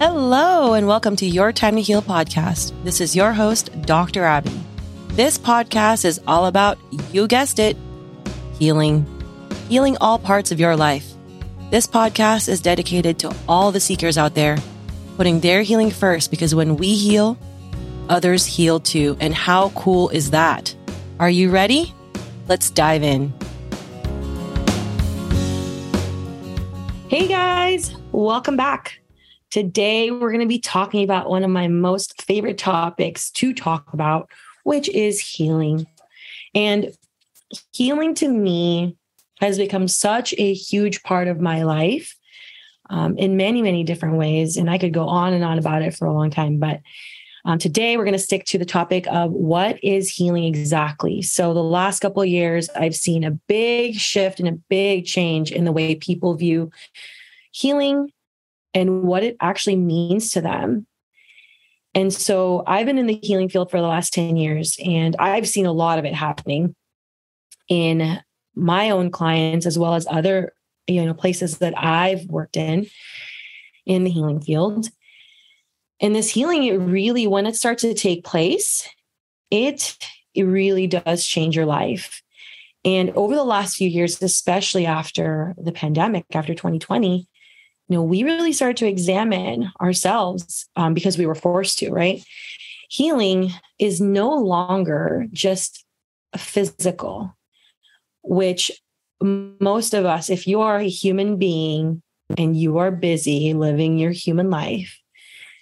Hello, and welcome to Your Time to Heal podcast. This is your host, Dr. Abby. This podcast is all about, you guessed it, healing, healing all parts of your life. This podcast is dedicated to all the seekers out there, putting their healing first because when we heal, others heal too. And how cool is that? Are you ready? Let's dive in. Hey guys, welcome back. Today, we're going to be talking about one of my most favorite topics to talk about, which is healing. And healing to me has become such a huge part of my life um, in many, many different ways. And I could go on and on about it for a long time. But um, today, we're going to stick to the topic of what is healing exactly. So, the last couple of years, I've seen a big shift and a big change in the way people view healing and what it actually means to them. And so I've been in the healing field for the last 10 years, and I've seen a lot of it happening in my own clients as well as other you know places that I've worked in in the healing field. And this healing, it really, when it starts to take place, it it really does change your life. And over the last few years, especially after the pandemic, after 2020, you know, we really started to examine ourselves um, because we were forced to, right? Healing is no longer just physical, which most of us, if you are a human being and you are busy living your human life,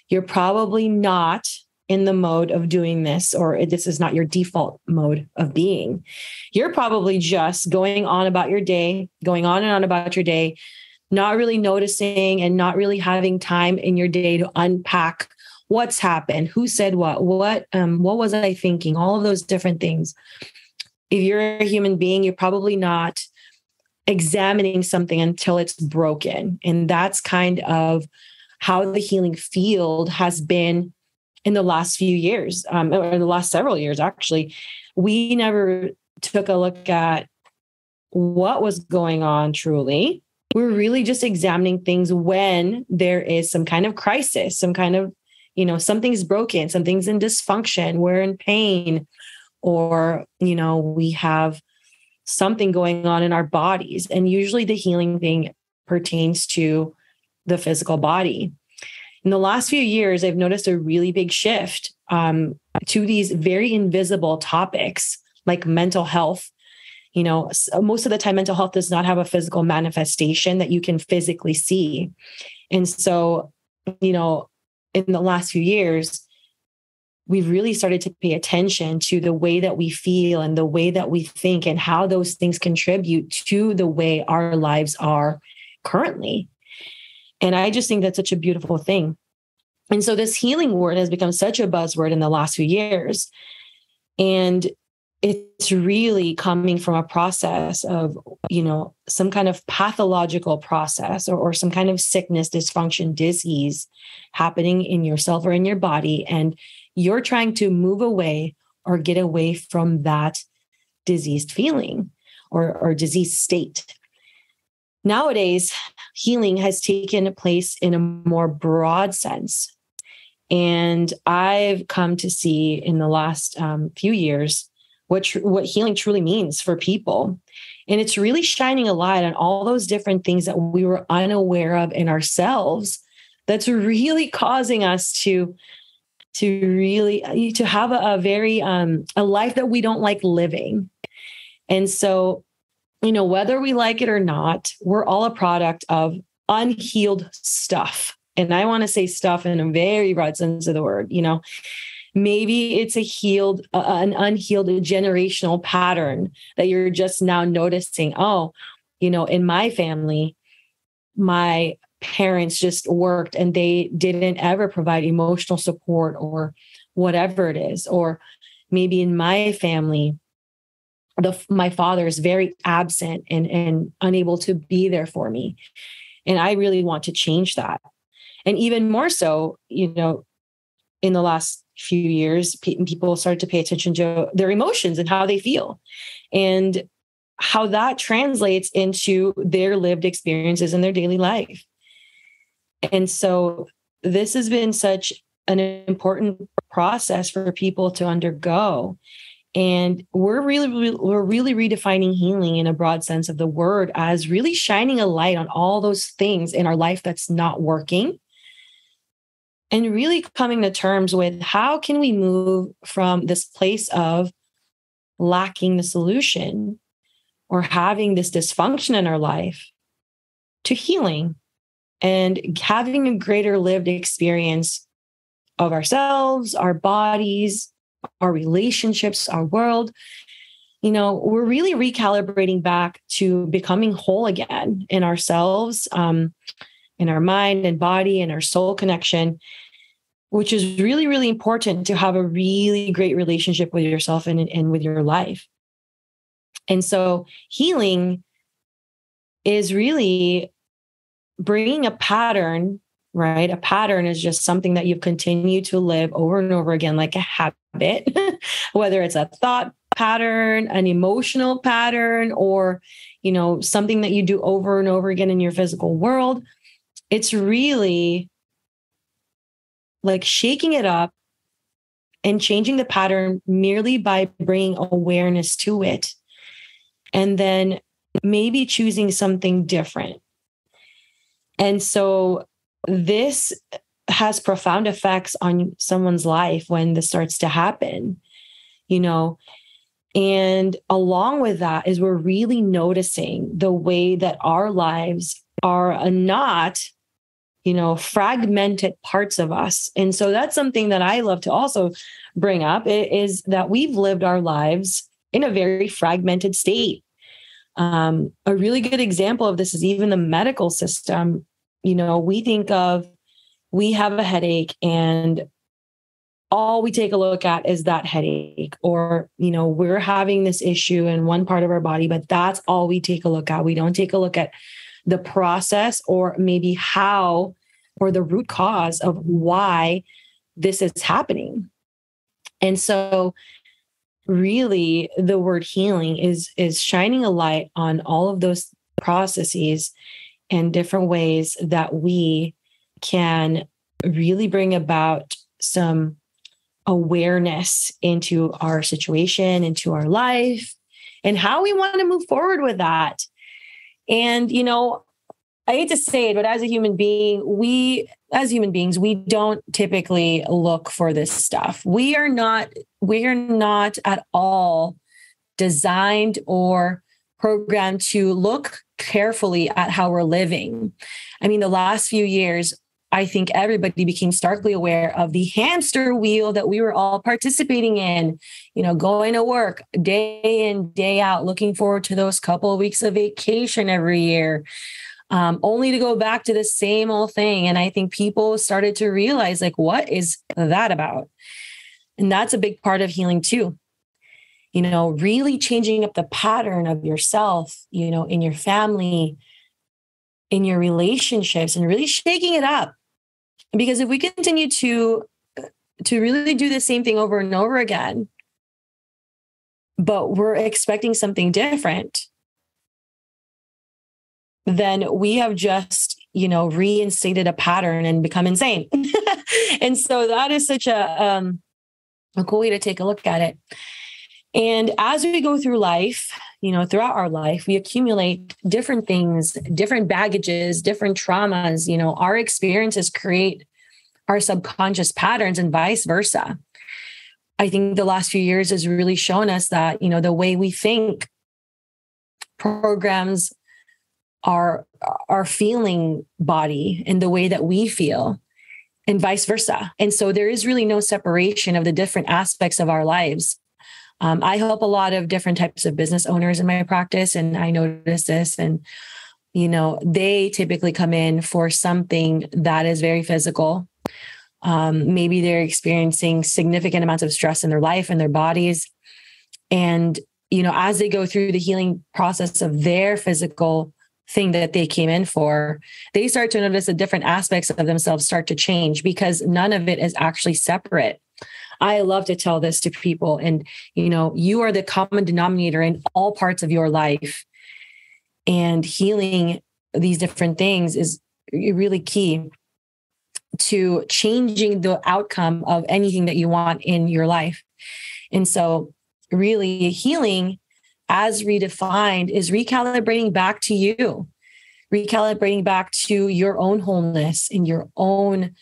you're probably not in the mode of doing this, or this is not your default mode of being. You're probably just going on about your day, going on and on about your day, not really noticing and not really having time in your day to unpack what's happened, who said what, what um what was I thinking, all of those different things. If you're a human being, you're probably not examining something until it's broken. And that's kind of how the healing field has been in the last few years, um, or the last several years, actually. We never took a look at what was going on truly we're really just examining things when there is some kind of crisis, some kind of, you know, something's broken, something's in dysfunction, we're in pain, or, you know, we have something going on in our bodies. And usually the healing thing pertains to the physical body. In the last few years, I've noticed a really big shift um, to these very invisible topics like mental health you know uh, most of the time mental health does not have a physical manifestation that you can physically see. And so you know in the last few years we've really started to pay attention to the way that we feel and the way that we think and how those things contribute to the way our lives are currently. And i just think that's such a beautiful thing. And so this healing word has become such a buzzword in the last few years. And it's really coming from a process of you know some kind of pathological process or, or some kind of sickness dysfunction disease happening in yourself or in your body and you're trying to move away or get away from that diseased feeling or, or disease state. Nowadays healing has taken place in a more broad sense and i've come to see in the last um, few years what tr- what healing truly means for people. And it's really shining a light on all those different things that we were unaware of in ourselves that's really causing us to to really to have a, a very um a life that we don't like living. And so you know whether we like it or not we're all a product of unhealed stuff. And i want to say stuff in a very broad sense of the word you know maybe it's a healed uh, an unhealed generational pattern that you're just now noticing oh you know in my family my parents just worked and they didn't ever provide emotional support or whatever it is. Or maybe in my family the my father is very absent and and unable to be there for me. And i really want to change that. And even more so you know in the last few years, people started to pay attention to their emotions and how they feel and how that translates into their lived experiences in their daily life. And so this has been such an important process for people to undergo and we're really we're really redefining healing in a broad sense of the word as really shining a light on all those things in our life that's not working and really coming to terms with how can we move from this place of lacking the solution or having this dysfunction in our life to healing and having a greater lived experience of ourselves, our bodies, our relationships, our world. You know, we're really recalibrating back to becoming whole again in ourselves, um, in our mind and body and our soul connection, which is really, really important to have a really great relationship with yourself and, and with your life. And so healing is really bringing a pattern, right? A pattern is just something that you've continued to live over and over again, like a habit, whether it's a thought pattern, an emotional pattern, or, you know, something that you do over and over again in your physical world. It's really like shaking it up and changing the pattern merely by bringing awareness to it. And then maybe choosing something different and so this has profound effects on someone's life when this starts to happen, you know. And along with that is we're really noticing the way that our lives are not, you know, fragmented parts of us. And so that's something that I love to also bring up is that we've lived our lives in a very fragmented state. Um, a really good example of this is even the medical system you know, we think of we have a headache and all we take a look at is that headache or you know we're having this issue in one part of our body but that's all we take a look at we don't take a look at the process or maybe how or the root cause of why this is happening and so really the word healing is is shining a light on all of those processes and different ways that we can really bring about some awareness into our situation, into our life, and how we want to move forward with that. And, you know, I hate to say it, but as a human being, we, as human beings, we don't typically look for this stuff. We are not, we are not at all designed or programmed to look carefully at how we're living. I mean, the last few years, I think everybody became starkly aware of the hamster wheel that we were all participating in, you know, going to work day in, day out, looking forward to those couple of weeks of vacation every year, um, only to go back to the same old thing. And I think people started to realize, like, what is that about? And that's a big part of healing too you know, really changing up the pattern of yourself, you know, in your family, in your relationships, and really shaking it up. Because if we continue to to really do the same thing over and over again, but we're expecting something different, then we have just, you know, reinstated a pattern and become insane. and so that is such a um, a cool way to take a look at it. And as we go through life, you know, throughout our life, we accumulate different things, different baggages, different traumas. You know, our experiences create our subconscious patterns and vice versa. I think the last few years has really shown us that, you know, the way we think programs our our feeling body and the way that we feel and vice versa. And so there is really no separation of the different aspects of our lives um, I help a lot of different types of business owners in my practice, and I notice this. And, you know, they typically come in for something that is very physical. Um, maybe they're experiencing significant amounts of stress in their life and their bodies. And, you know, as they go through the healing process of their physical thing that they came in for, they start to notice the different aspects of themselves start to change because none of it is actually separate. I love to tell this to people. And, you know, you are the common denominator in all parts of your life. And healing these different things is really key to changing the outcome of anything that you want in your life. And so, really, healing as redefined is recalibrating back to you, recalibrating back to your own wholeness and your own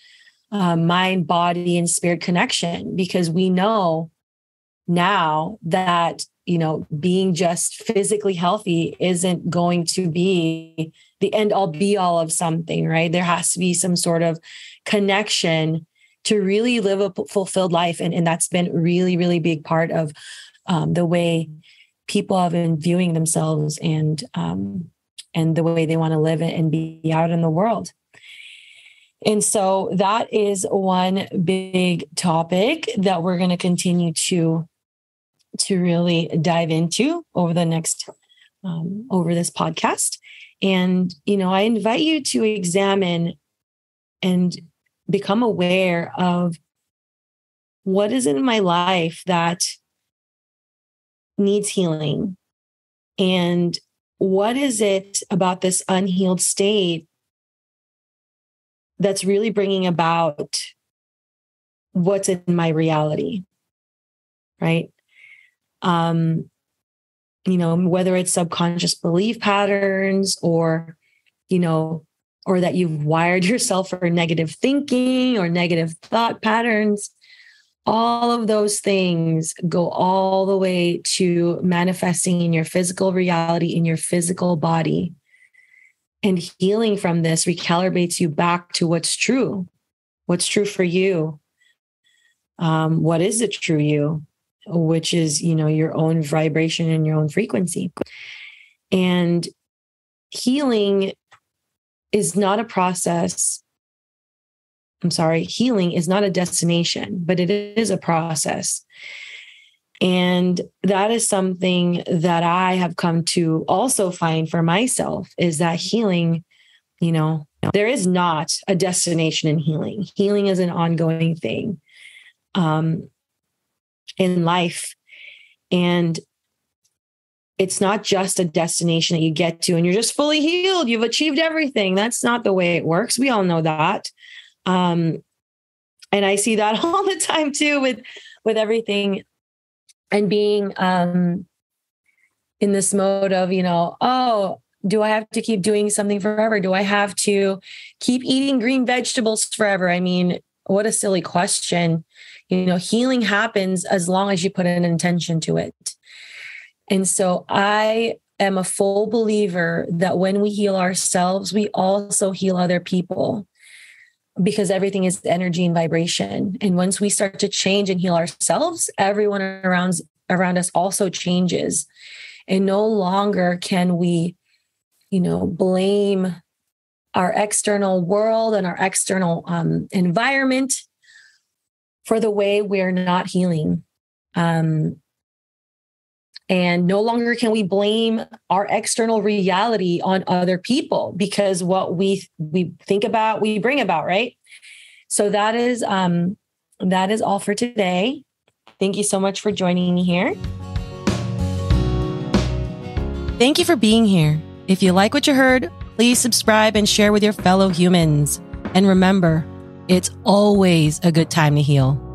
uh, mind, body, and spirit connection, because we know now that you know being just physically healthy isn't going to be the end all be all of something right? There has to be some sort of connection to really live a fulfilled life and, and that's been really really big part of um, the way people have been viewing themselves and um, and the way they want to live and be out in the world and so that is one big topic that we're going to continue to to really dive into over the next um, over this podcast. And you know i invite you to examine and become aware of what is in my life that needs healing. And what is it about this unhealed state that's really bringing about what's in my reality right? Um you know whether it's subconscious belief patterns or you know or that you've wired yourself for negative thinking or negative thought patterns all of those things go all the way to manifesting in your physical reality in your physical body and healing from this recalibrates you back to what's true. What's true for you? Um, what is the true you? Which is you know your own vibration and your own frequency. And healing is not a process. I'm sorry healing is not a destination but it is a process and that is something that i have come to also find for myself is that healing you know there is not a destination in healing healing is an ongoing thing um in life. And it's not just a destination that you get to and you're just fully healed. You've achieved everything. That's not the way it works. We all know that. Um, and I see that all the time too with with everything and being um in this mode of, you know, oh, do I have to keep doing something forever? Do I have to keep eating green vegetables forever? I mean, what a silly question. You know, healing happens as long as you put an intention to it. And so I am a full believer that when we heal ourselves, we also heal other people because everything is energy and vibration. And once we start to change and heal ourselves, everyone around around us also changes. And no longer can we, you know, blame our external world and our external um, environment for the way we're not healing. Um, and no longer can we blame our external reality on other people because what we we think about we bring about right? So that is um that is all for today. Thank you so much for joining me here. Thank you for being here. If you like what you heard please subscribe and share with your fellow humans. And remember it's always a good time to heal.